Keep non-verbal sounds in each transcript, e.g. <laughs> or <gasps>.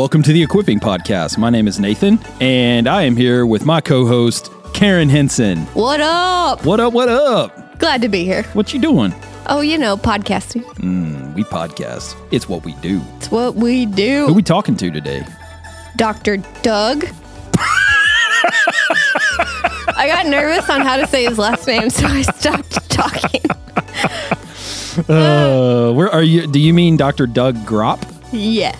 Welcome to the Equipping Podcast. My name is Nathan, and I am here with my co-host Karen Henson. What up? What up? What up? Glad to be here. What you doing? Oh, you know, podcasting. We podcast. It's what we do. It's what we do. Who we talking to today? Dr. Doug. I got nervous on how to say his last name, so I stopped talking. Uh, where are you? Do you mean Dr. Doug Gropp, Yes.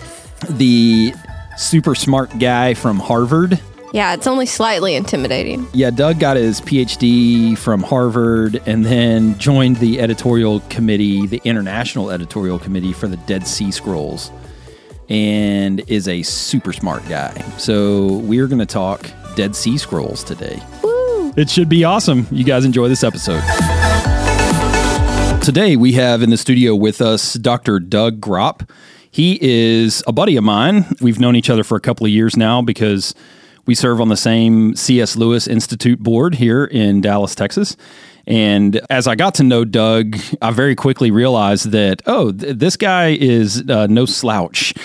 The super smart guy from Harvard? Yeah, it's only slightly intimidating. Yeah, Doug got his PhD from Harvard and then joined the editorial committee, the international editorial committee for the Dead Sea Scrolls, and is a super smart guy. So we're going to talk Dead Sea Scrolls today. Woo! It should be awesome. You guys enjoy this episode. Today we have in the studio with us Dr. Doug Gropp. He is a buddy of mine. We've known each other for a couple of years now because we serve on the same C.S. Lewis Institute board here in Dallas, Texas. And as I got to know Doug, I very quickly realized that, oh, th- this guy is uh, no slouch. <laughs>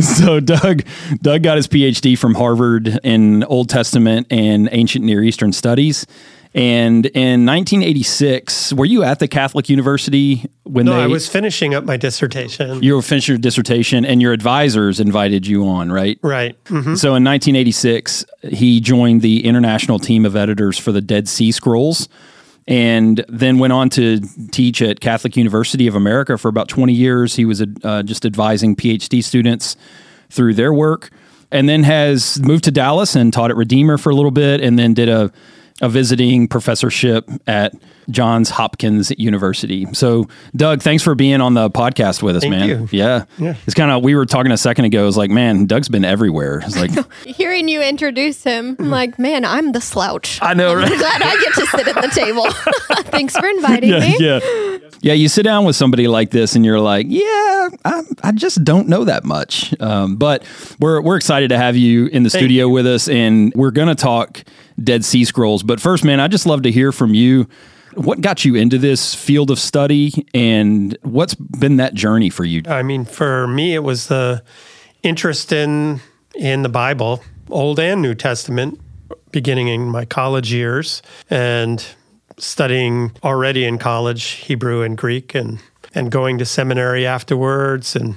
so Doug Doug got his PhD from Harvard in Old Testament and ancient Near Eastern studies. And in 1986, were you at the Catholic University when No, they I was finishing up my dissertation. you were finishing your dissertation and your advisors invited you on, right? right. hmm So in 1986, he joined the international team of editors for the Dead Sea Scrolls and then went on to teach at Catholic University of America for about 20 years. He was uh, just advising PhD students through their work and then has moved to Dallas and taught at Redeemer for a little bit and then did a a visiting professorship at Johns Hopkins University. So, Doug, thanks for being on the podcast with us, Thank man. you. Yeah. Yeah. It's kind of, we were talking a second ago. It's like, man, Doug's been everywhere. It's like, <laughs> Hearing you introduce him, I'm like, man, I'm the slouch. I know, right? I'm glad I get to sit at the table. <laughs> <laughs> Thanks for inviting yeah, me. yeah. Yeah, you sit down with somebody like this and you're like, yeah, I, I just don't know that much. Um, but we're, we're excited to have you in the studio with us and we're going to talk Dead Sea Scrolls. But first, man, I just love to hear from you. What got you into this field of study and what's been that journey for you? I mean, for me, it was the interest in in the Bible, Old and New Testament, beginning in my college years, and studying already in college Hebrew and Greek, and and going to seminary afterwards, and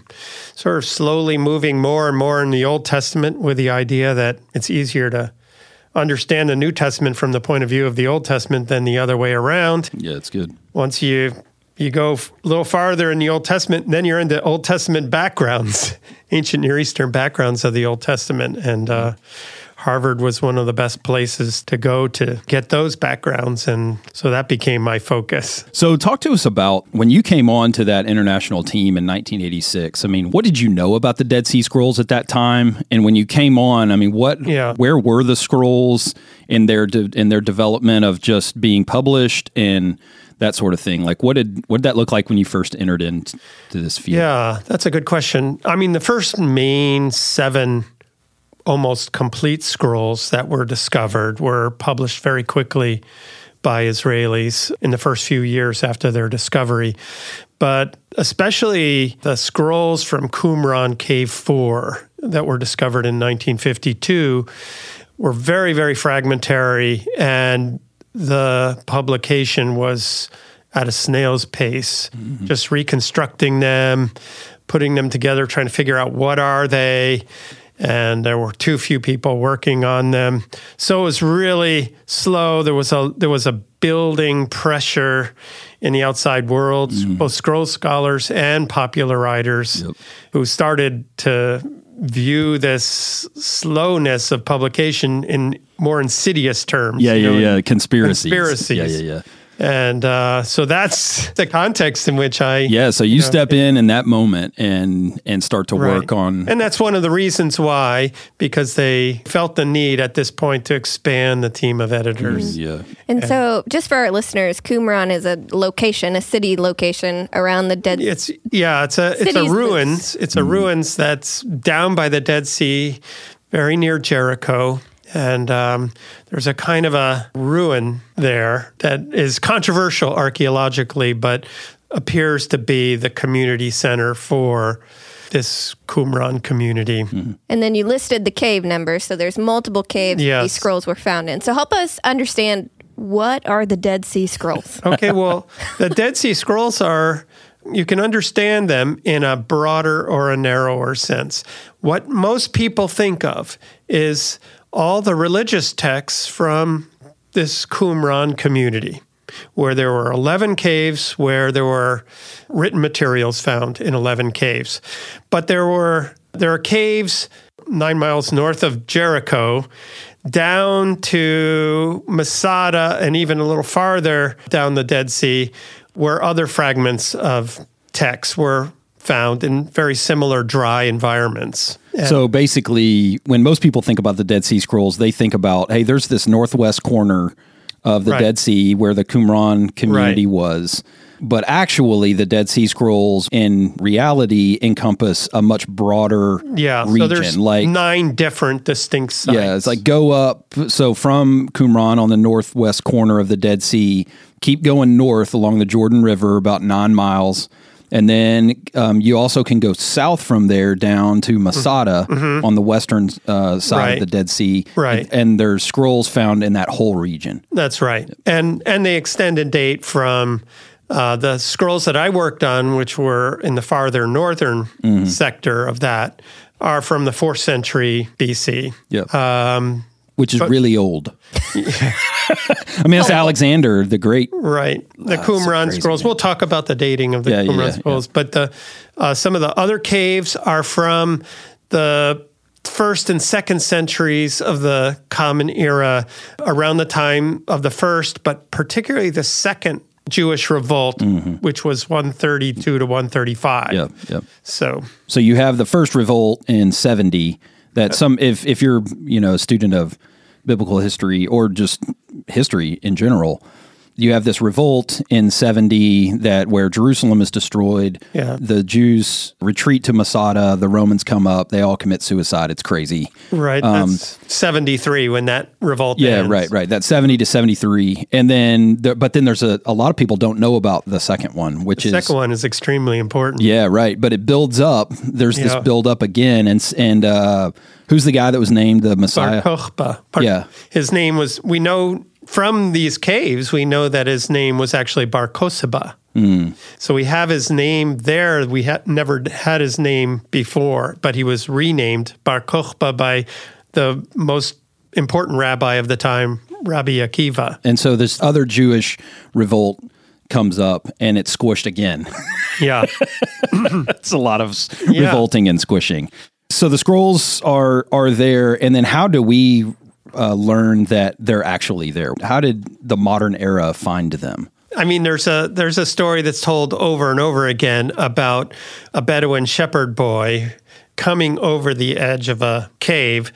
sort of slowly moving more and more in the Old Testament with the idea that it's easier to understand the New Testament from the point of view of the Old Testament than the other way around. Yeah, it's good. once you you go a little farther in the Old Testament, then you're into Old Testament backgrounds, <laughs> ancient Near Eastern backgrounds of the Old Testament, and uh, Harvard was one of the best places to go to get those backgrounds, and so that became my focus. So, talk to us about when you came on to that international team in 1986. I mean, what did you know about the Dead Sea Scrolls at that time? And when you came on, I mean, what, Yeah. where were the scrolls in their de- in their development of just being published and that sort of thing? Like, what did what did that look like when you first entered into this field? Yeah, that's a good question. I mean, the first main seven almost complete scrolls that were discovered were published very quickly by Israelis in the first few years after their discovery. But especially the scrolls from Qumran Cave 4 that were discovered in 1952 were very, very fragmentary, and the publication was at a snail's pace, mm-hmm. just reconstructing them, putting them together, trying to figure out what are they. And there were too few people working on them, so it was really slow. There was a there was a building pressure in the outside world, mm-hmm. both scroll scholars and popular writers, who started to view this slowness of publication in more insidious terms. Yeah, yeah, know, yeah. Conspiracies. Conspiracies. Yeah, yeah, yeah. And uh, so that's the context in which I Yeah, so you step in in that moment and and start to Right. work on And that's one of the reasons why, because they felt the need at this point to expand the team of editors. yeah. And so, just for our listeners, Qumran is a location, a city location around the Dead It's yeah, it's a it's a ruins. It's a ruins that's down by the Dead Sea, very near Jericho. And um, there's a kind of a ruin there that is controversial archaeologically, but appears to be the community center for this Qumran community. And then you listed the cave numbers. So there's multiple caves Yes. these scrolls were found in. So help us understand what are the Dead Sea Scrolls? <laughs> Okay, well, the Dead Sea Scrolls are, you can understand them in a broader or a narrower sense. What most people think of is all the religious texts from this Qumran community, where there were 11 caves, where there were written materials found in 11 caves. But there were there are caves nine miles north of Jericho down to Masada and even a little farther down the Dead Sea, where other fragments of texts were found in very similar dry environments. And- So basically, when most people think about the Dead Sea Scrolls, they think about, hey, there's this northwest corner of the Right. Dead Sea where the Qumran community Right. was. But actually, the Dead Sea Scrolls in reality encompass a much broader yeah, region. so there's like nine different distinct sites. Yeah, it's like go up. So from Qumran on the northwest corner of the Dead Sea, keep going north along the Jordan River about nine miles. And then um, you also can go south from there down to Masada on the western uh, side Mm-hmm. Right. of the Dead Sea. Right. And there's scrolls found in that whole region. That's right. And and they extend in date from uh, the scrolls that I worked on, which were in the farther northern Mm-hmm. sector of that, are from the fourth century BC. Yep. Um, Which is really old. <laughs> I mean, that's Alexander the Great. Right. The Wow, Qumran crazy, scrolls. man. We'll talk about the dating of the Yeah, yeah, Qumran yeah, scrolls, but the uh, some of the other caves are from the first and second centuries of the Common Era, around the time of the first, but particularly the second Jewish revolt, which was 132 to 135. Yep. Yep. So So you have the first revolt in 70 that some if if you're, you know, a student of biblical history or just history in general, you have this revolt in 70 that where Jerusalem is destroyed. Yeah. The Jews retreat to Masada, the Romans come up, they all commit suicide. It's crazy. right, that's 73 when that revolt Um, Yeah, ends. right, right. That's 70 to 73. And then there, but then there's a, a lot of people don't know about the second one, which is The is second one is extremely important. Yeah, right. But it builds up. There's this build up again, and and uh, who's the guy that was named the Messiah? Bar Kokhba. Bar- Yeah. His name was, we know from these caves, we know that his name was actually Bar Koseba. Hmm. So we have his name there. We had never had his name before, but he was renamed Bar Kokhba by the most important rabbi of the time, Rabbi Akiva. And so this other Jewish revolt comes up, and it's squished again. Yeah. <laughs> <laughs> It's a lot of s revolting and squishing. So the scrolls are are there, and then how do we uh, learn that they're actually there? How did the modern era find them? I mean, there's a there's a story that's told over and over again about a Bedouin shepherd boy coming over the edge of a cave,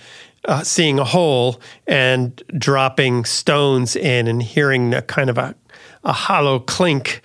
uh, seeing a hole, and dropping stones in, and hearing a kind of a a hollow clink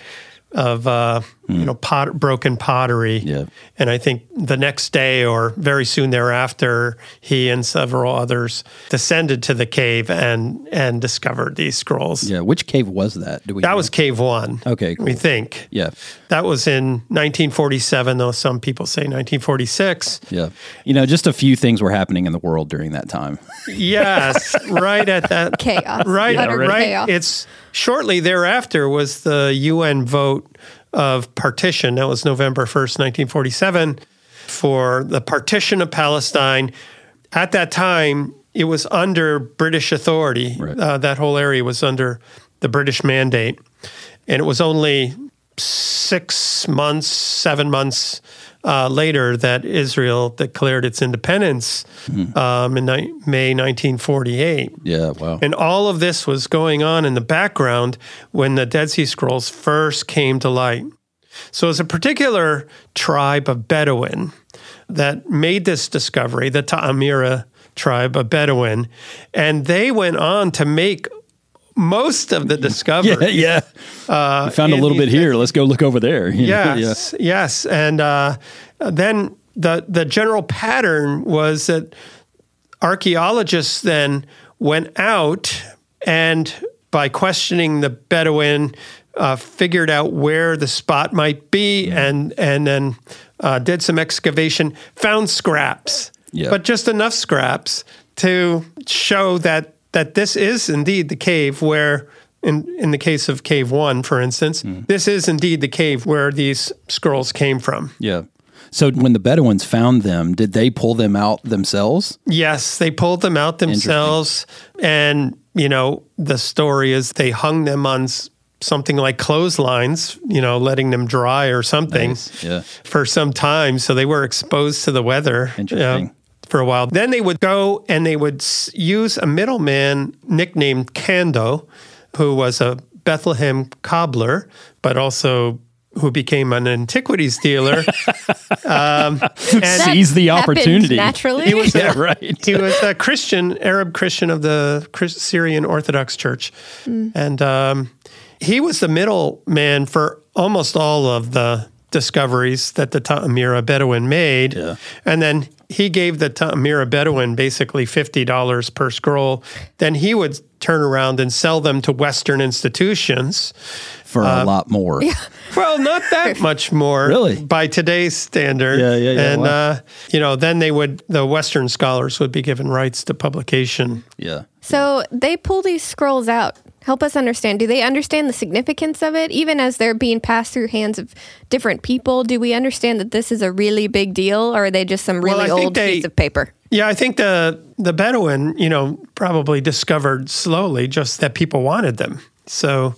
of uh, you hmm. know pot, broken pottery. Yeah. And I think the next day or very soon thereafter, he and several others descended to the cave and and discovered these scrolls. Yeah, which cave was that? Do we? That know? was cave one. Okay, We think. yeah, That was in 1947, though some people say 1946. yeah. You know, just a few things were happening in the world during that time. Yes, <laughs> right at that. Chaos. Right, Utter right. chaos. It's shortly thereafter was the UN vote of partition. That was November 1st, 1947, for the partition of Palestine. At that time, it was under British authority. Right. Uh, that whole area was under the British mandate. And it was only six months, seven months uh, later that Israel declared its independence um, in ni- May 1948. Yeah, wow. And all of this was going on in the background when the Dead Sea Scrolls first came to light. So it's a particular tribe of Bedouin that made this discovery, the Ta'amira tribe of Bedouin, and they went on to make most of the discovery. yeah, yeah. we found a little bit here. Let's go look over there. <laughs> you? Yes, yes, and uh, then the the general pattern was that archaeologists then went out and by questioning the Bedouin, uh, figured out where the spot might be, and and then uh, did some excavation, found scraps, Yeah. but just enough scraps to show that that this is indeed the cave where. In, in the case of Cave One, for instance, hmm. this is indeed the cave where these scrolls came from. Yeah. So when the Bedouins found them, did they pull them out themselves? Yes, they pulled them out themselves. And, you know, the story is they hung them on something like clotheslines, you know, letting them dry or something Nice, yeah. for some time. So they were exposed to the weather. you know, Interesting. For a while. Then they would go and they would use a middleman nicknamed Kando, who was a Bethlehem cobbler, but also who became an antiquities dealer. <laughs> um, and Seize the opportunity. naturally. he was <laughs> Yeah, a, right. He was a Christian, Arab Christian of the Chris- Syrian Orthodox Church, and um, he was the middleman for almost all of the discoveries that the Ta'amira Bedouin made. Yeah. And then he gave the Ta'amira Bedouin basically fifty dollars per scroll. Then he would turn around and sell them to Western institutions. for Uh, a lot more. Well, not that <laughs> much more, Really? by today's standard. Yeah, yeah, yeah, And wow. uh, you know, then they would the Western scholars would be given rights to publication. Yeah. So they pull these scrolls out. Help us understand. Do they understand the significance of it, even as they're being passed through hands of different people? Do we understand that this is a really big deal, or are they just some really think old they- piece of paper? Yeah, I think the the Bedouin, you know, probably discovered slowly just that people wanted them. So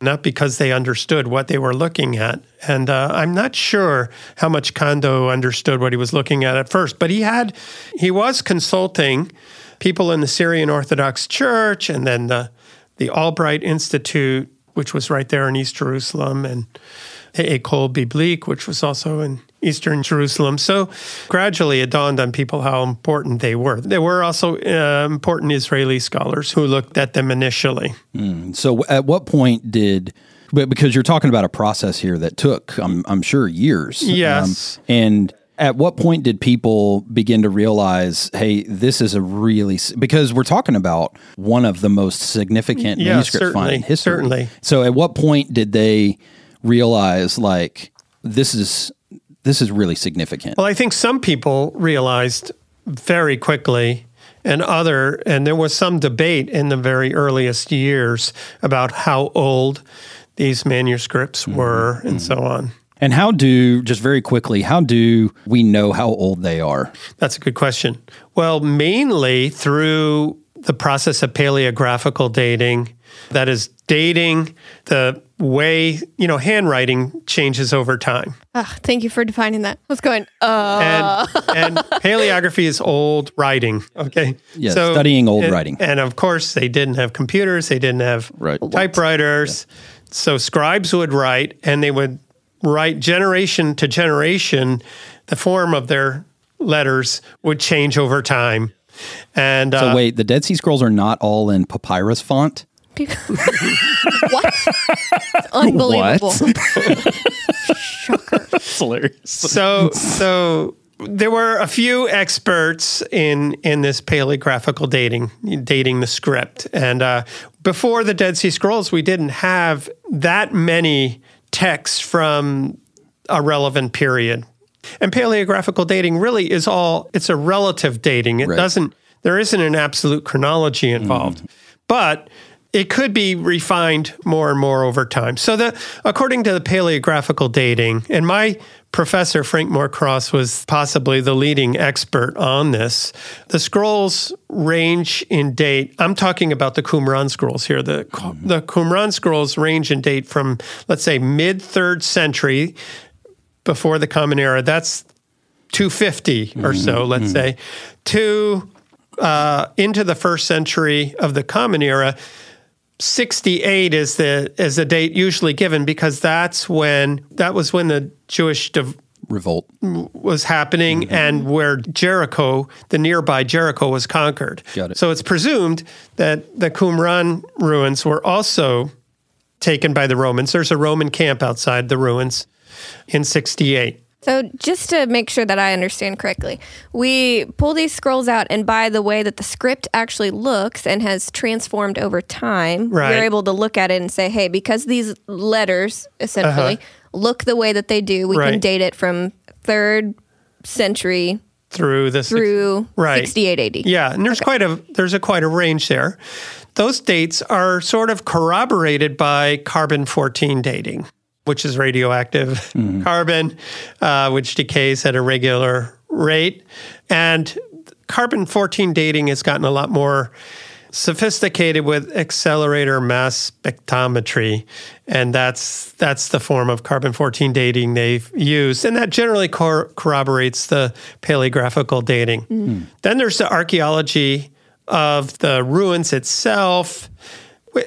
not because they understood what they were looking at. And uh, I'm not sure how much Kando understood what he was looking at at first, but he had he was consulting people in the Syrian Orthodox Church and then the the Albright Institute, which was right there in East Jerusalem, and Ecole Biblique, which was also in Eastern Jerusalem. So gradually it dawned on people how important they were. There were also uh, important Israeli scholars who looked at them initially. So at what point did but because you're talking about a process here that took I'm I'm sure years. Um, Yes. and at what point did people begin to realize, hey, this is a really because we're talking about one of the most significant Yeah, manuscripts found in history. certainly. So at what point did they realize like this is this is really significant? Well, I think some people realized very quickly and other and there was some debate in the very earliest years about how old these manuscripts hmm. were and hmm. so on. And how do just very quickly, how do we know how old they are? That's a good question. Well, mainly through the process of paleographical dating, that is dating the way, you know, handwriting changes over time. Ah, thank you for defining that. I was going, uh, And and <laughs> paleography is old writing, okay? Yeah, studying old and- writing. And of course, they didn't have computers, they didn't have Right. typewriters. So scribes would write and they would write generation to generation. The form of their letters would change over time. And So uh, wait, the Dead Sea Scrolls are not all in papyrus font? <laughs> what? It's <laughs> unbelievable. <laughs> Shocker. Hilarious. so so there were a few experts in in this paleographical dating dating the script and uh, before the dead sea scrolls we didn't have that many texts from a relevant period and paleographical dating really is all it's a relative dating it Right. doesn't there isn't an absolute chronology involved mm-hmm. but it could be refined more and more over time. So the according to the paleographical dating, and my professor Frank Moore Cross was possibly the leading expert on this. The scrolls range in date. I'm talking about the Qumran scrolls here. The mm-hmm. the Qumran scrolls range in date from let's say mid third century before the Common Era. That's 250 or mm-hmm. so, let's mm-hmm. say, to uh, into the first century of the Common Era. 68 is the is the date usually given because that's when that was when the Jewish div- Revolt. was happening mm-hmm. and where Jericho, the nearby Jericho, was conquered. Got it. So it's presumed that the Qumran ruins were also taken by the Romans. There's a Roman camp outside the ruins in 68. So, just to make sure that I understand correctly, we pull these scrolls out, and by the way that the script actually looks and has transformed over time, Right. we're able to look at it and say, hey, because these letters essentially look the way that they do, we can Uh-huh. Date it from third century through the through Right. 68 AD. Yeah, and there's quite a there's a quite a range there. Those dates are sort of corroborated by carbon 14 dating, which is radioactive carbon, uh, which decays at a regular rate, and carbon 14 dating has gotten a lot more sophisticated with accelerator mass spectrometry. And that's that's the form of carbon 14 dating they've used. And that generally cor- corroborates the paleographical dating. Then there's the archaeology of the ruins itself.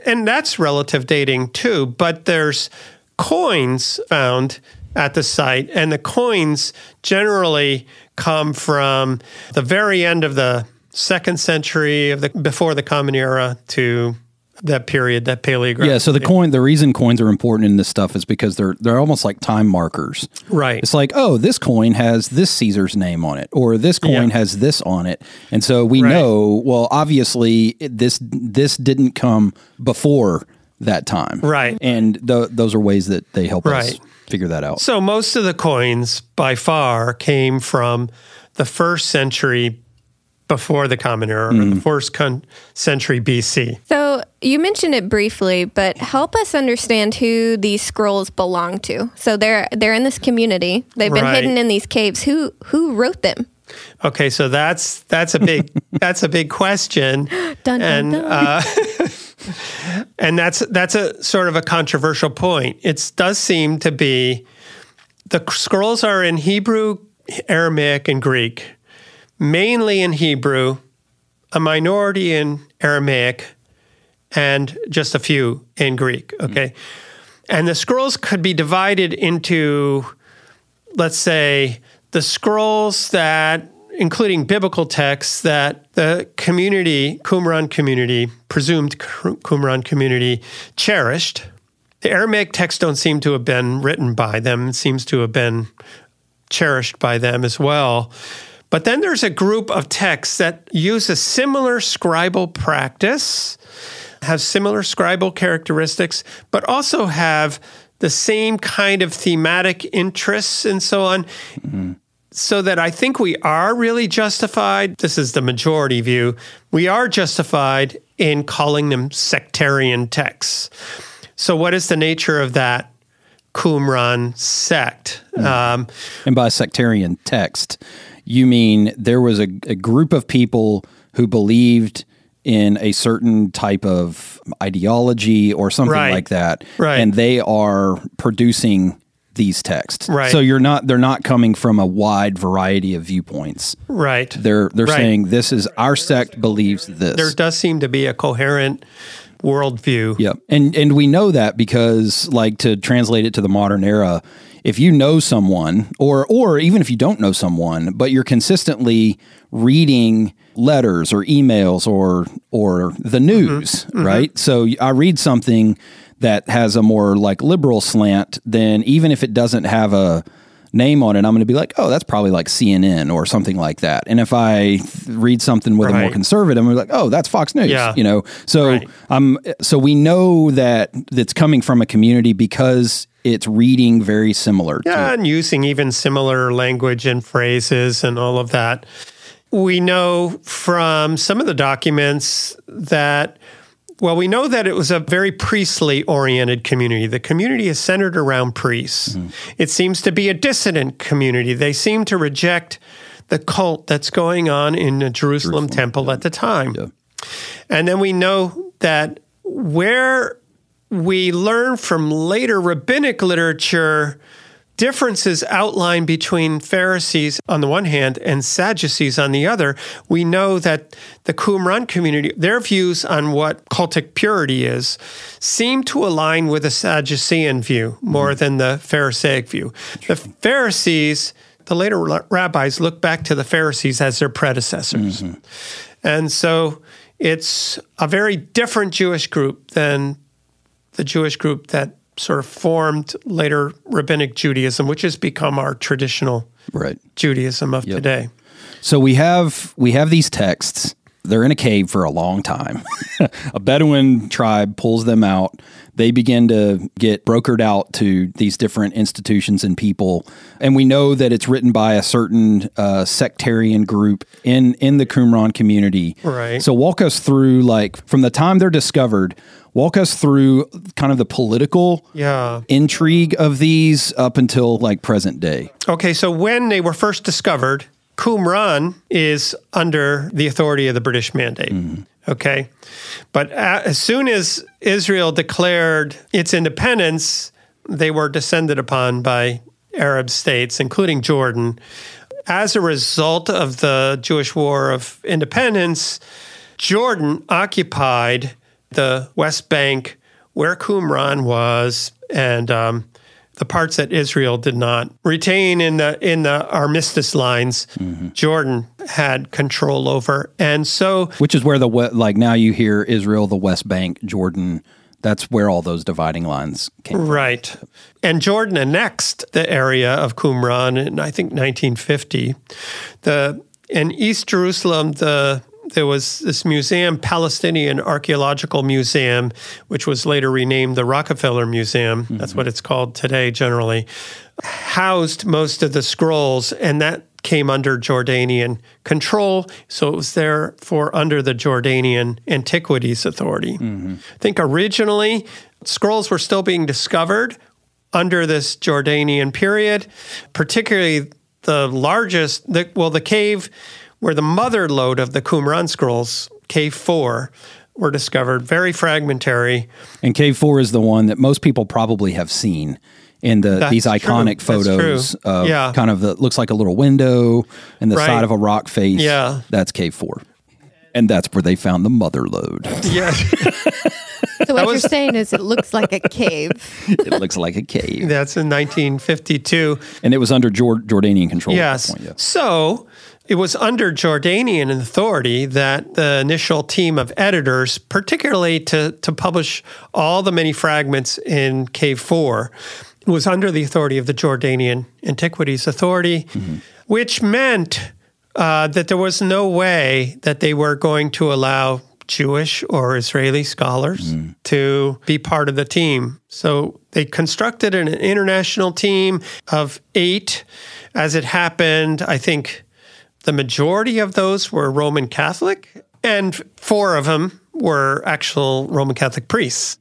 And that's relative dating too but there's coins found at the site and the coins generally come from the very end of the second century of the before the common era to that period that paleographic Yeah, so the coin, the reason coins are important in this stuff is because they're they're almost like time markers. right It's like, oh, this coin has this Caesar's name on it, or this coin Yeah. has this on it, and so we Right. know. Well, obviously, this this didn't come before that time, Right. And th- those are ways that they help us figure that out. So most of the coins by far came from the first century before the Common Era, or Mm-hmm. the first con- century BC. So you mentioned it briefly, but help us understand who these scrolls belong to. So they're they're in this community. They've been Right. hidden in these caves. Who who wrote them? Okay, so that's that's a big <laughs> that's a big question, Dun, dun, and dun. Uh, <laughs> and that's that's a sort of a controversial point. It does seem to be the scrolls are in Hebrew, Aramaic, and Greek, mainly in Hebrew, a minority in Aramaic, and just a few in Greek. Hmm. Okay, and the scrolls could be divided into let's say, the scrolls that, including biblical texts, that the community, Qumran community, presumed Qumran community, cherished. The Aramaic texts don't seem to have been written by them, it seems to have been cherished by them as well. But then there's a group of texts that use a similar scribal practice, have similar scribal characteristics, but also have the same kind of thematic interests and so on. Mm-hmm. So that I think we are really justified. This is the majority view. We are justified in calling them sectarian texts. So, what is the nature of that Qumran sect? Um, And by sectarian text, you mean there was a, a group of people who believed in a certain type of ideology or something Right. like that, Right. and they are producing these texts. Right. So you're not they're not coming from a wide variety of viewpoints. right. They're they're Right. saying this is our sect believes this. there does seem to be a coherent worldview. Yep. And and we know that because like to translate it to the modern era, if you know someone or or even if you don't know someone, but you're consistently reading letters or emails or or the mm-hmm. news, mm-hmm. right? So I read something that has a more like liberal slant, then even if it doesn't have a name on it, I'm going to be like, oh, that's probably like CNN or something like that. And if I th- read something with a more conservative, I'm like, oh, that's Fox News. Yeah. You know, so Right. um, so we know that it's coming from a community because it's reading very similar. Yeah, To, and using even similar language and phrases and all of that. We know from some of the documents that, well, we know that it was a very priestly oriented community. The community is centered around priests. Mm-hmm. It seems to be a dissident community. They seem to reject the cult that's going on in the Jerusalem, temple at the time. And then we know that where we learn from later rabbinic literature differences outlined between Pharisees on the one hand and Sadducees on the other, we know that the Qumran community, their views on what cultic purity is, seem to align with the Sadducean view more than the Pharisaic view. The Pharisees, the later rabbis look back to the Pharisees as their predecessors. Mm-hmm. And so it's a very different Jewish group than the Jewish group that sort of formed later rabbinic Judaism, which has become our traditional Right. Judaism of today. So we have we have these texts. They're in a cave for a long time. <laughs> a Bedouin tribe pulls them out. They begin to get brokered out to these different institutions and people, and we know that it's written by a certain uh, sectarian group in in the Qumran community. Right. So walk us through like from the time they're discovered. Walk us through kind of the political Yeah. intrigue of these up until like present day. Okay, so when they were first discovered, Qumran is under the authority of the British Mandate. Okay, but as soon as Israel declared its independence, they were descended upon by Arab states, including Jordan. As a result of the Jewish War of Independence, Jordan occupied the West Bank where Qumran was, and um, the parts that Israel did not retain in the in the armistice lines, mm-hmm. Jordan had control over, and so which is where the like now you hear Israel, the West Bank, Jordan. That's where all those dividing lines came. from. Right. And Jordan annexed the area of Qumran in I think 1950. The in East Jerusalem the there was this museum, Palestinian Archaeological Museum, which was later renamed the Rockefeller Museum. That's what mm-hmm. it's called today generally. Housed most of the scrolls and that came under Jordanian control, so it was therefore under the Jordanian Antiquities Authority. Mm-hmm. I think originally scrolls were still being discovered under this Jordanian period, particularly the largest, the, well, the cave where the mother lode of the Qumran scrolls, cave four, were discovered, very fragmentary. And Cave Four is the one that most people probably have seen in the That's these iconic That's photos of Yeah. kind of the looks like a little window and the Right. side of a rock face. Yeah. that's Cave Four, and that's where they found the mother lode. <laughs> Yeah, So what was- you're saying is it looks like a cave. <laughs> it looks like a cave, that's in 1952. and it was under Jor- Jordanian control. Yes. At that point, yeah. So it was under Jordanian authority that the initial team of editors, particularly to, to publish all the many fragments in Cave 4, was under the authority of the Jordanian Antiquities Authority, which meant uh, that there was no way that they were going to allow Jewish or Israeli scholars to be part of the team. So they constructed an international team of eight. As it happened, I think the majority of those were Roman Catholic, and four of them were actual Roman Catholic priests.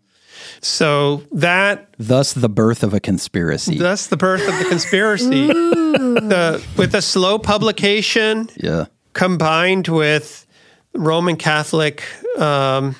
So that Thus, the birth of a conspiracy. that's the birth of the conspiracy. the, with a slow publication yeah, combined with Roman Catholic, um,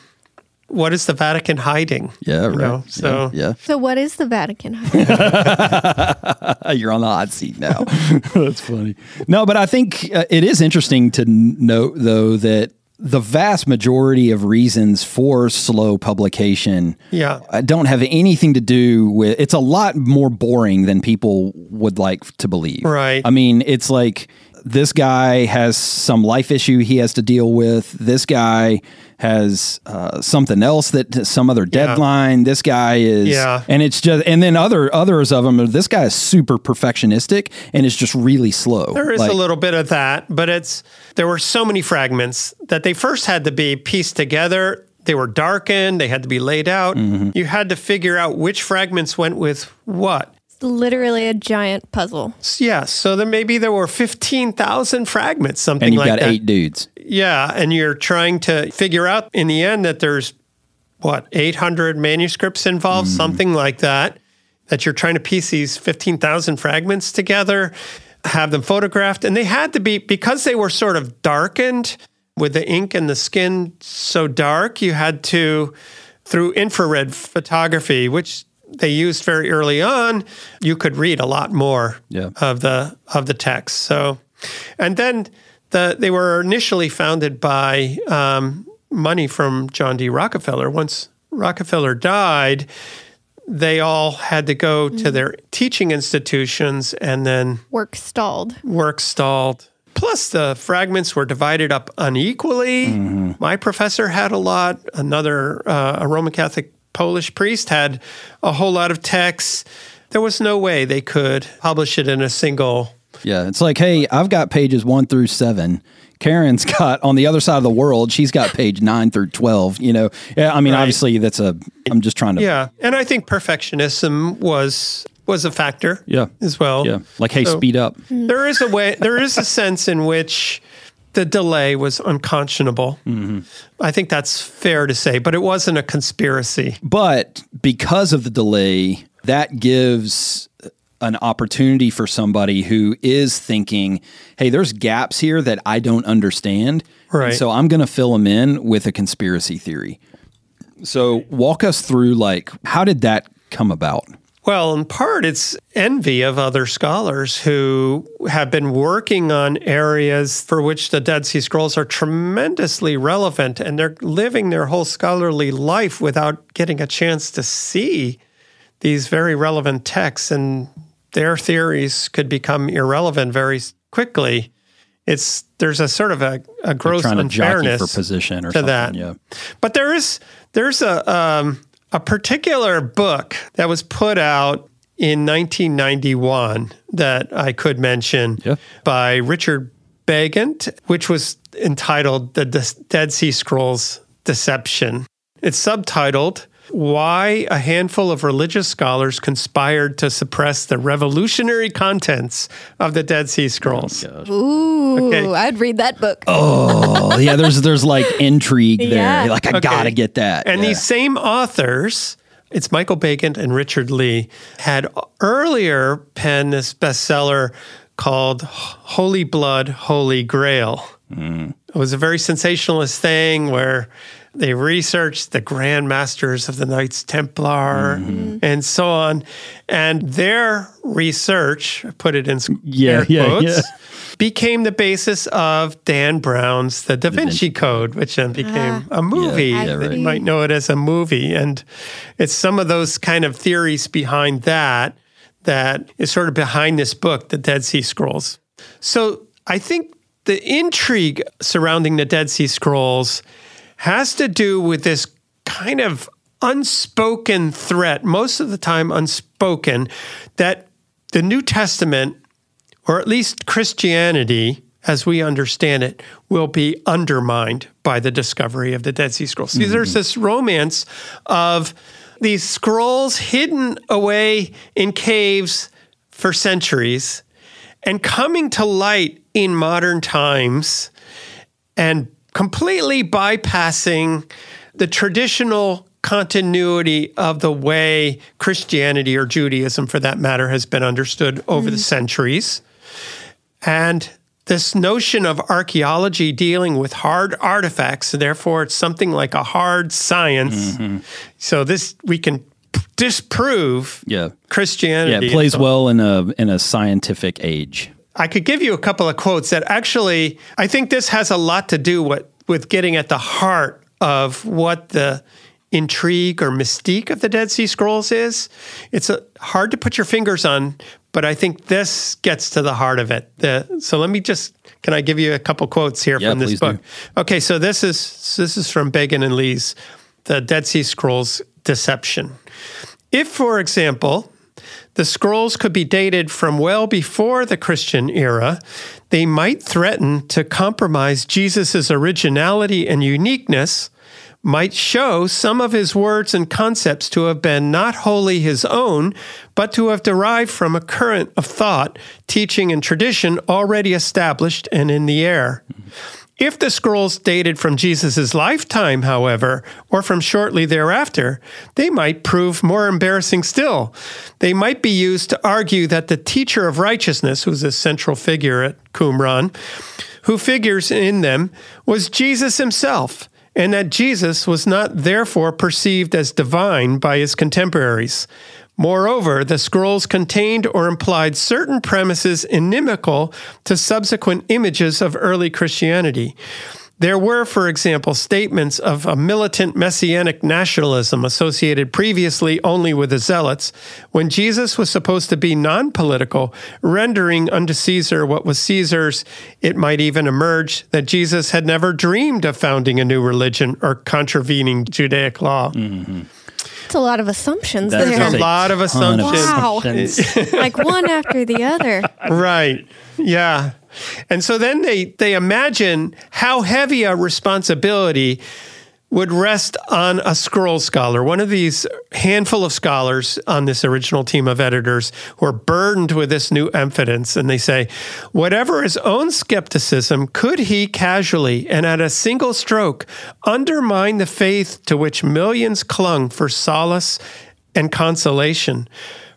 what is the Vatican hiding? yeah, right. know, so- yeah, So what is the Vatican? yeah. <laughs> you're on the hot seat now. <laughs> That's funny. No, but I think uh, it is interesting to n- note, though, that the vast majority of reasons for slow publication Yeah. uh, don't have anything to do with it's a lot more boring than people would like to believe Right. i mean it's like this guy has some life issue he has to deal with this guy has uh, something else that some other deadline this guy is Yeah. and it's just and then other others of them this guy is super perfectionistic and it's just really slow There is Like, a little bit of that, but it's there were so many fragments that they first had to be pieced together. They were darkened, they had to be laid out. Mm-hmm. You had to figure out which fragments went with what. It's literally a giant puzzle. Yeah, so then maybe there were 15,000 fragments, something and you've like got that. eight dudes Yeah, and you're trying to figure out in the end that there's what 800 manuscripts involved, mm-hmm. something like that. That you're trying to piece these 15,000 fragments together, have them photographed, and they had to be because they were sort of darkened with the ink and the skin so dark. You had to through infrared photography, which they used very early on. You could read a lot more Yeah. of the of the text. So, and then the they were initially founded by um, money from John D. Rockefeller. Once Rockefeller died, they all had to go to their teaching institutions, and then Work stalled. work stalled. Plus, the fragments were divided up unequally. My professor had a lot. Another, uh, a Roman Catholic Polish priest had a whole lot of texts. There was no way they could publish it in a single. Yeah, it's like, hey, I've got pages one through seven. Karen's <laughs> got on the other side of the world. She's got page nine through twelve. You know, yeah. I mean, Right. obviously, that's a. I'm just trying to. Yeah, and I think perfectionism was was a factor. Yeah. as well. Yeah, like hey, So- speed up. There is a way. There is a sense in which the delay was unconscionable. Mm-hmm. I think that's fair to say, but it wasn't a conspiracy. But because of the delay, that gives an opportunity for somebody who is thinking, hey, there's gaps here that I don't understand. Right. so I'm going to fill them in with a conspiracy theory. So walk us through, like, how did that come about? Well, in part, it's envy of other scholars who have been working on areas for which the Dead Sea Scrolls are tremendously relevant, and they're living their whole scholarly life without getting a chance to see these very relevant texts, and their theories could become irrelevant very quickly. It's there's a sort of a, a gross Trying to jockey unfairness for position or to that. Yeah. But there is there's a um, a particular book that was put out in 1991 that I could mention Yeah. by Richard Baigent, which was entitled "The Des- Dead Sea Scrolls Deception." It's subtitled "Why a Handful of Religious Scholars Conspired to Suppress the Revolutionary Contents of the Dead Sea Scrolls." Ooh, Okay. I'd read that book. Oh, yeah. There's there's like intrigue there. Yeah. Like I Okay. gotta get that. And Yeah. these same authors, it's Michael Baigent and Richard Leigh, had earlier penned this bestseller called Holy Blood, Holy Grail. Mm. It was a very sensationalist thing where they researched the Grand Masters of the Knights Templar Mm-hmm. and so on. And their research, I put it in Yeah, air yeah, quotes, yeah. became the basis of Dan Brown's The Da Vinci Code, which then became a movie. Yeah, that right. You might know it as a movie. And it's some of those kind of theories behind that that is sort of behind this book, The Dead Sea Scrolls. So I think the intrigue surrounding the Dead Sea Scrolls has to do with this kind of unspoken threat, most of the time unspoken, that the New Testament, or at least Christianity, as we understand it, will be undermined by the discovery of the Dead Sea Scrolls. See, there's this romance of these scrolls hidden away in caves for centuries and coming to light in modern times and completely bypassing the traditional continuity of the way Christianity or Judaism, for that matter, has been understood over the mm-hmm. centuries. And this notion of archaeology dealing with hard artifacts, therefore, it's something like a hard science. Mm-hmm. So, this we can disprove yeah. Yeah, Christianity. it plays and so on. well in a in a scientific age. I could give you a couple of quotes that actually, I think this has a lot to do with, with getting at the heart of what the intrigue or mystique of the Dead Sea Scrolls is. It's a, hard to put your fingers on, but I think this gets to the heart of it. The, so let me just, can I give you a couple quotes here Yeah, from this book? do. Okay, so this is this is from Baigent and Leigh's The Dead Sea Scrolls Deception. If, for example, the scrolls could be dated from well before the Christian era, they might threaten to compromise Jesus' originality and uniqueness, might show some of his words and concepts to have been not wholly his own, but to have derived from a current of thought, teaching, and tradition already established and in the air. If the scrolls dated from Jesus' lifetime, however, or from shortly thereafter, they might prove more embarrassing still. They might be used to argue that the teacher of righteousness, who's a central figure at Qumran, who figures in them, was Jesus himself, and that Jesus was not therefore perceived as divine by his contemporaries. Moreover, the scrolls contained or implied certain premises inimical to subsequent images of early Christianity. There were, for example, statements of a militant messianic nationalism associated previously only with the Zealots, when Jesus was supposed to be non political, rendering unto Caesar what was Caesar's. It might even emerge that Jesus had never dreamed of founding a new religion or contravening Judaic law. Mm-hmm. It's a lot of assumptions That's there. There's a a lot of ton of assumptions. Wow. <laughs> like one after the other. Right. Yeah. And so then they they imagine how heavy a responsibility would rest on a scroll scholar, one of these handful of scholars on this original team of editors who are burdened with this new evidence. And they say, whatever his own skepticism, could he casually and at a single stroke undermine the faith to which millions clung for solace and consolation?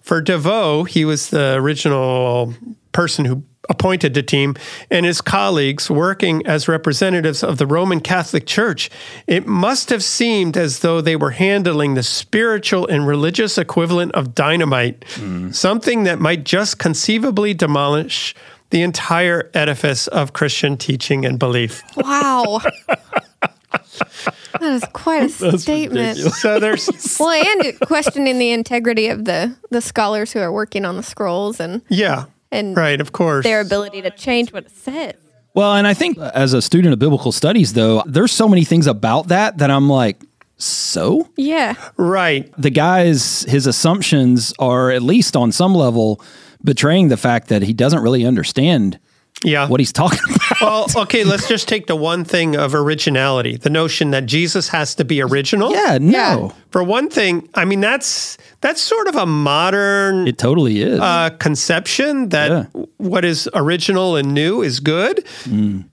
For DeVoe, he was the original person who appointed the team, and his colleagues working as representatives of the Roman Catholic Church, it must have seemed as though they were handling the spiritual and religious equivalent of dynamite, something that might just conceivably demolish the entire edifice of Christian teaching and belief. Wow. <laughs> That is quite a statement. So there's, <laughs> Well, and questioning the integrity of the the scholars who are working on the scrolls and yeah, and right, of course. their ability to change what it says. Well, and I think as a student of biblical studies, though, there's so many things about that that I'm like, so Yeah. Right. the guy's his assumptions are at least on some level betraying the fact that he doesn't really understand Yeah. what he's talking about. well, okay, let's just take the one thing of originality, the notion that Jesus has to be original. Yeah, no, Yeah. For one thing, I mean that's that's sort of a modern it totally is. uh, conception that Yeah. what is original and new is good. Mm.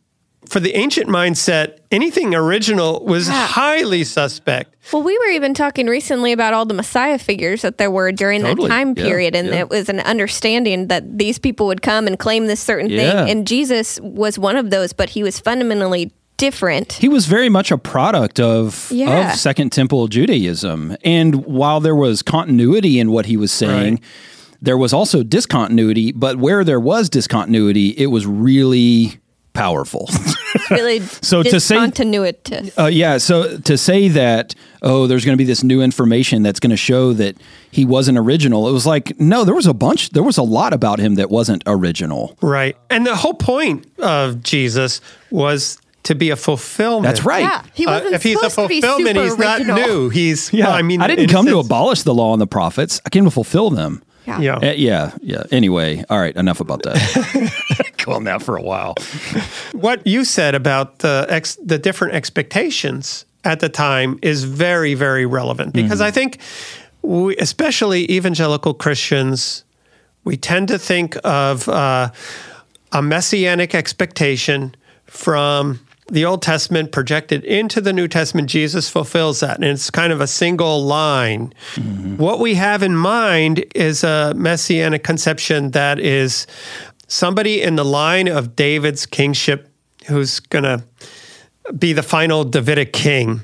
For the ancient mindset, anything original was Yeah. highly suspect. Well, we were even talking recently about all the Messiah figures that there were during Totally. that time Yeah, period, and yeah. it was an understanding that these people would come and claim this certain Yeah. thing, and Jesus was one of those, but he was fundamentally different. he was very much a product of Yeah. of Second Temple Judaism, and while there was continuity in what he was saying. Right. There was also discontinuity, but where there was discontinuity, it was really powerful. Really, <laughs> So to say- discontinuitous. Uh, yeah. So to say that, oh, there's going to be this new information that's going to show that he wasn't original, it was like, no, there was a bunch, there was a lot about him that wasn't original. Right. And the whole point of Jesus was to be a fulfillment. That's right. Yeah, he Uh, wasn't if he's a supposed to be fulfillment, super he's not original. new. He's Yeah. well, I mean, I didn't in a come to abolish the law and the prophets. I came to fulfill them. Yeah. Yeah. Uh, yeah. Yeah. Anyway, all right. Enough about that. <laughs> <laughs> Go on that for a while. what you said about the ex, the different expectations at the time is very very relevant because I think we, especially evangelical Christians we tend to think of uh, a messianic expectation from the Old Testament projected into the New Testament. Jesus fulfills that, and it's kind of a single line. Mm-hmm. What we have in mind is a messianic conception that is somebody in the line of David's kingship who's going to be the final Davidic king.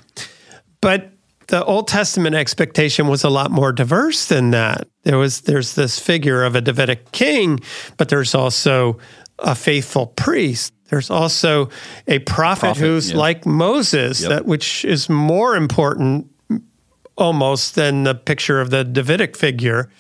But the Old Testament expectation was a lot more diverse than that. There was there's this figure of a Davidic king, but there's also a faithful priest. There's also a prophet, Prophet, who's yeah. like Moses, Yep. that which is more important almost than the picture of the Davidic figure.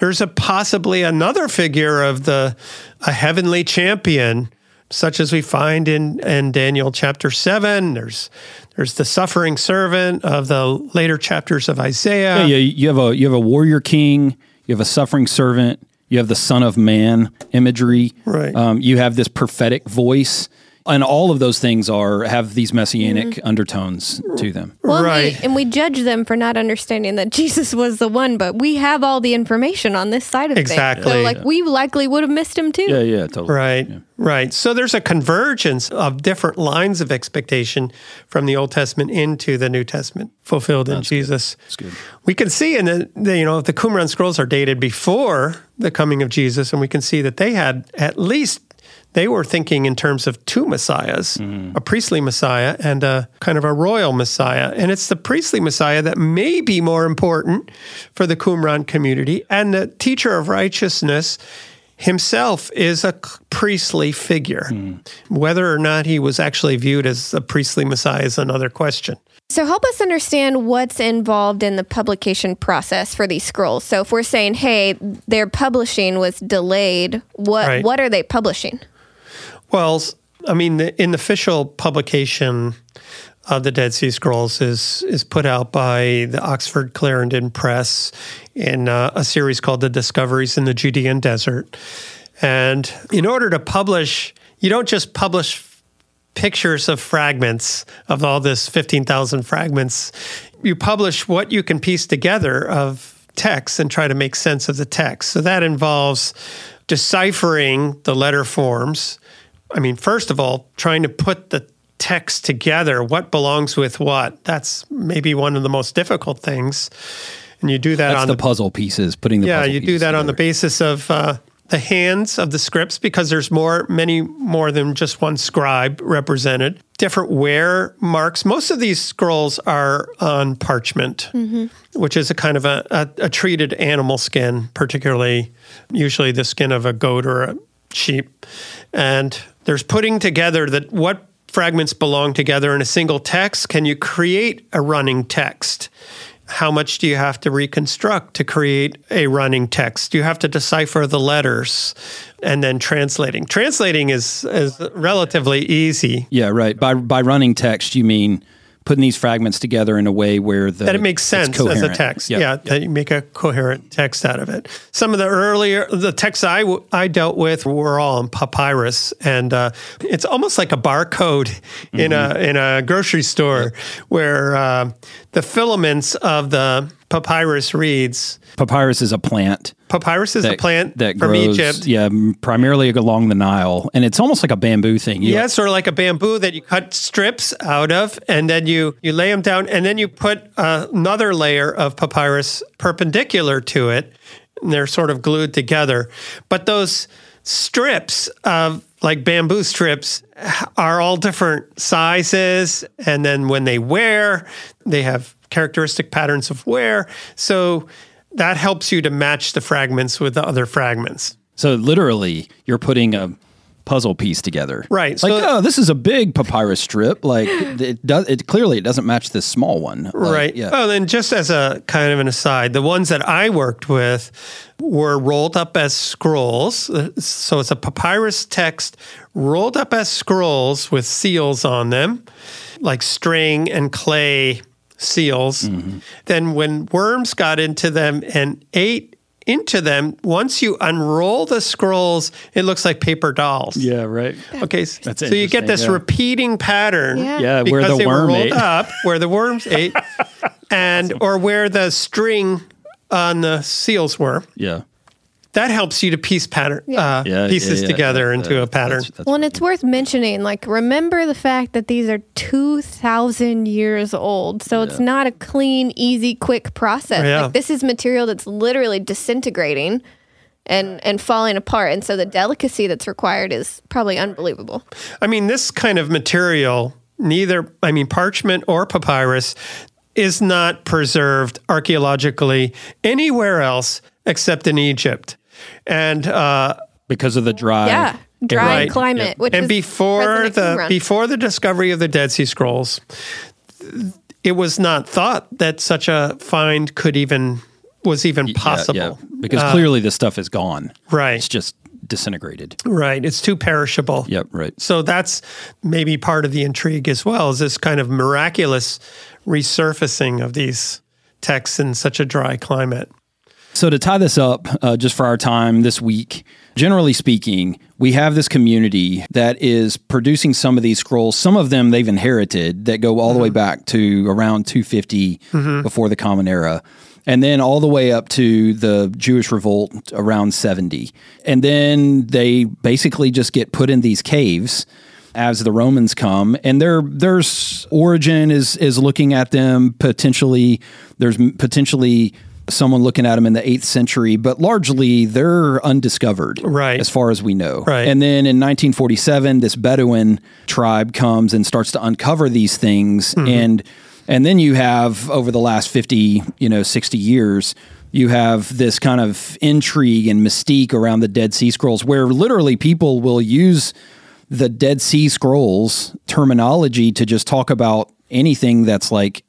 There's a possibly another figure of the a heavenly champion, such as we find in, in Daniel chapter seven. There's there's the suffering servant of the later chapters of Isaiah. Yeah, you have a you have a warrior king, you have a suffering servant, you have the son of man imagery. Right. Um, you have this prophetic voice, and all of those things are have these messianic mm-hmm. undertones to them. Well, and we- Right. and we judge them for not understanding that <laughs> Jesus was the one, but we have all the information on this side of things. Exactly. So, like, we likely would have missed him too. Yeah, yeah, totally. Right, right. So there's a convergence of different lines of expectation from the Old Testament into the New Testament, fulfilled in Jesus. That's good. We can see in the, the you know the Qumran scrolls are dated before the coming of Jesus, and we can see that they had at least they were thinking in terms of two messiahs, mm-hmm. a priestly messiah and a kind of a royal messiah. And it's the priestly messiah that may be more important for the Qumran community. And the teacher of righteousness himself is a priestly figure. Hmm. Whether or not he was actually viewed as a priestly messiah is another question. So, help us understand what's involved in the publication process for these scrolls. So, if we're saying, hey, their publishing was delayed, what Right. what are they publishing? Well, I mean, the, in the official publication of the Dead Sea Scrolls is is put out by the Oxford Clarendon Press in uh, a series called The Discoveries in the Judean Desert. And in order to publish, you don't just publish pictures of fragments of all this 15,000 fragments. You publish what you can piece together of text and try to make sense of the text. So that involves deciphering the letter forms. I mean, first of all, trying to put the text together, what belongs with what. That's maybe one of the most difficult things. And you do that That's on the, puzzle pieces, putting the yeah, puzzle you do pieces that on the basis of uh, the hands of the scripts because there's more, many more than just one scribe represented. Different wear marks. Most of these scrolls are on parchment, which is a kind of a, a, a treated animal skin, particularly usually the skin of a goat or a sheep. And there's putting together that what fragments belong together in a single text. Can you create a running text? how much do you have to reconstruct to create a running text? You have to decipher the letters and then translating. Translating is, is relatively easy. Yeah, right. By by running text, you mean putting these fragments together in a way where the That it makes sense as a text. Yep. Yeah, that you make a coherent text out of it. Some of the earlier the texts I, w- I dealt with were all on papyrus, and uh, it's almost like a barcode in a Mm-hmm. in a grocery store where uh, the filaments of the papyrus reads. Papyrus is a plant Papyrus is a plant that from grows, Egypt. Yeah, primarily along the Nile, and it's almost like a bamboo thing. You- Yeah, it's sort of like a bamboo that you cut strips out of, and then you you lay them down, and then you put uh, another layer of papyrus perpendicular to it, and they're sort of glued together. But those strips of like bamboo strips are all different sizes, and then when they wear, they have characteristic patterns of wear. So that helps you to match the fragments with the other fragments. So literally, you're putting a puzzle piece together. Right, Like, so- oh, this is a big papyrus strip. Like <gasps> it does. It clearly it doesn't match this small one. Like, Right. Yeah. Oh, then just as a kind of an aside, the ones that I worked with were rolled up as scrolls. Uh, So it's a papyrus text rolled up as scrolls with seals on them, like string and clay seals. Mm-hmm. Then when worms got into them and ate into them, once you unroll the scrolls, it looks like paper dolls. Yeah. Right. Okay, s- That's so you get this yeah. repeating pattern Yeah. Yeah. because Where the they were worm rolled ate. up, where the worms <laughs> ate, and or where the string on the seals were. Yeah. That helps you to piece pattern uh, Yeah. pieces yeah, yeah. together Uh, into a pattern. that's- that's Well, and it's worth mentioning, like, remember the fact that these are 2,000 years old. So it's not a clean, easy, quick process. Yeah. Like, this is material that's literally disintegrating and, and falling apart. And so the delicacy that's required is probably unbelievable. I mean, this kind of material, neither, I mean, parchment or papyrus, is not preserved archaeologically anywhere else except in Egypt. And uh, because of the dry. Yeah. Dry Right. climate, which and is before the Qumran. before the discovery of the Dead Sea Scrolls, it was not thought that such a find could even was even possible. yeah. Because clearly the stuff is gone. Right. It's just disintegrated. Right, it's too perishable. Yep. Right. So that's maybe part of the intrigue as well. Is this kind of miraculous resurfacing of these texts in such a dry climate? So to tie this up, uh, just for our time this week, generally speaking, we have this community that is producing some of these scrolls. Some of them they've inherited that go all the way back to around 250 before the Common Era. And then all the way up to the Jewish revolt around 70. And then they basically just get put in these caves as the Romans come, and their there's Origen is is looking at them potentially. There's potentially someone looking at them in the eighth century, but largely they're undiscovered, Right. As far as we know, Right. And then in 1947, this Bedouin tribe comes and starts to uncover these things, hmm. and and then you have over the last 50, you know, 60 years. You have this kind of intrigue and mystique around the Dead Sea Scrolls, where literally people will use the Dead Sea Scrolls terminology to just talk about anything that's like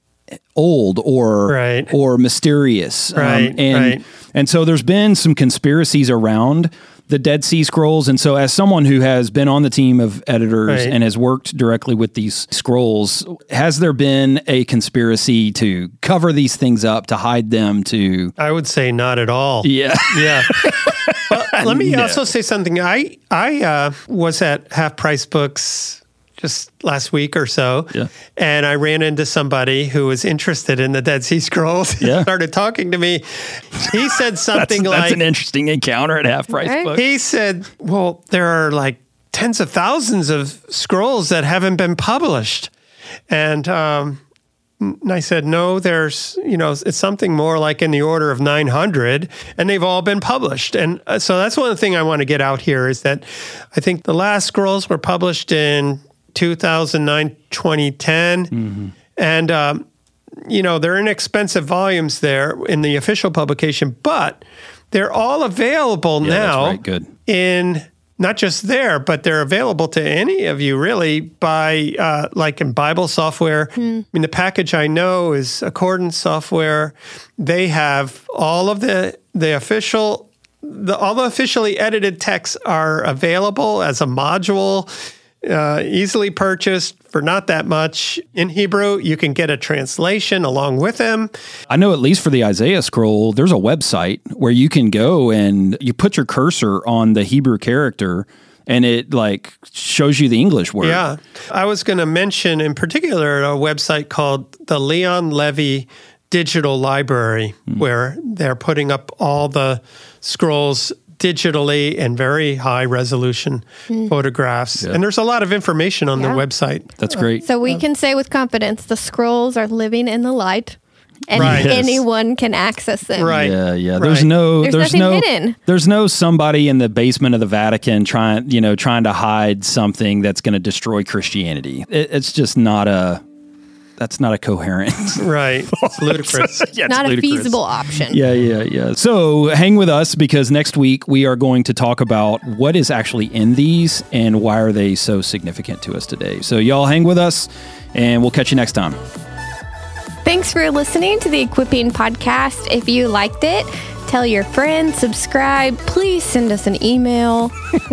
old or Right. or mysterious. Um, and right. and so there's been some conspiracies around the Dead Sea Scrolls. And so as someone who has been on the team of editors Right. and has worked directly with these scrolls, has there been a conspiracy to cover these things up, to hide them, to I would say not at all. Yeah. Yeah. <laughs> Well, let me also say something. I I uh, was at Half Price Books just last week or so, Yeah. and I ran into somebody who was interested in the Dead Sea Scrolls. He Yeah. started talking to me. He said something that's like, That's an interesting encounter at half price Right. book. he said, "Well, there are like tens of thousands of scrolls that haven't been published," and um, and I said, "No, there's you know it's something more like in the order of 900, and they've all been published." And uh, so that's one thing I want to get out here is that I think the last scrolls were published in 2009, 2010, and um, you know, they're inexpensive volumes there in the official publication, but they're all available Yeah, that's now right. Good. in not just there, but they're available to any of you really by uh, like in Bible software. I mean, the package I know is Accordance software. They have all of the the official the all the officially edited texts are available as a module. Uh, easily purchased for not that much in Hebrew. You can get a translation along with them. I know at least for the Isaiah scroll, there's a website where you can go and you put your cursor on the Hebrew character and it like shows you the English word. Yeah. I was going to mention in particular a website called the Leon Levy Digital Library, where they're putting up all the scrolls digitally and very high resolution hmm. photographs. And there's a lot of information on their Yeah. website. That's great. So we can say with confidence the scrolls are living in the light and Right. Anyone can access them. Right. Yeah, yeah. There's Right. no, There's there's, nothing no, hidden. there's no somebody in the basement of the Vatican trying, you know, trying to hide something that's going to destroy Christianity. It, it's just not a, that's not a coherent. <laughs> Right. It's <laughs> ludicrous. <laughs> yeah, it's Not a feasible option. Yeah, yeah, yeah. So hang with us because next week we are going to talk about what is actually in these and why are they so significant to us today. So y'all hang with us and we'll catch you next time. Thanks for listening to the Equipping Podcast. If you liked it, tell your friends, subscribe. Please send us an email.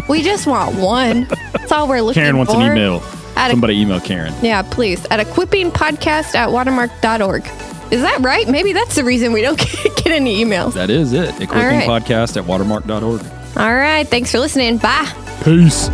we just want one. That's all we're looking for. Karen wants for. an email. At a- Somebody email Karen. Yeah, please. At equippingpodcast at watermark.org. Is that right? Maybe that's the reason we don't get, <laughs> get any emails. That is it. Equipping right. podcast at watermark.org. All right. Thanks for listening. Bye. Peace.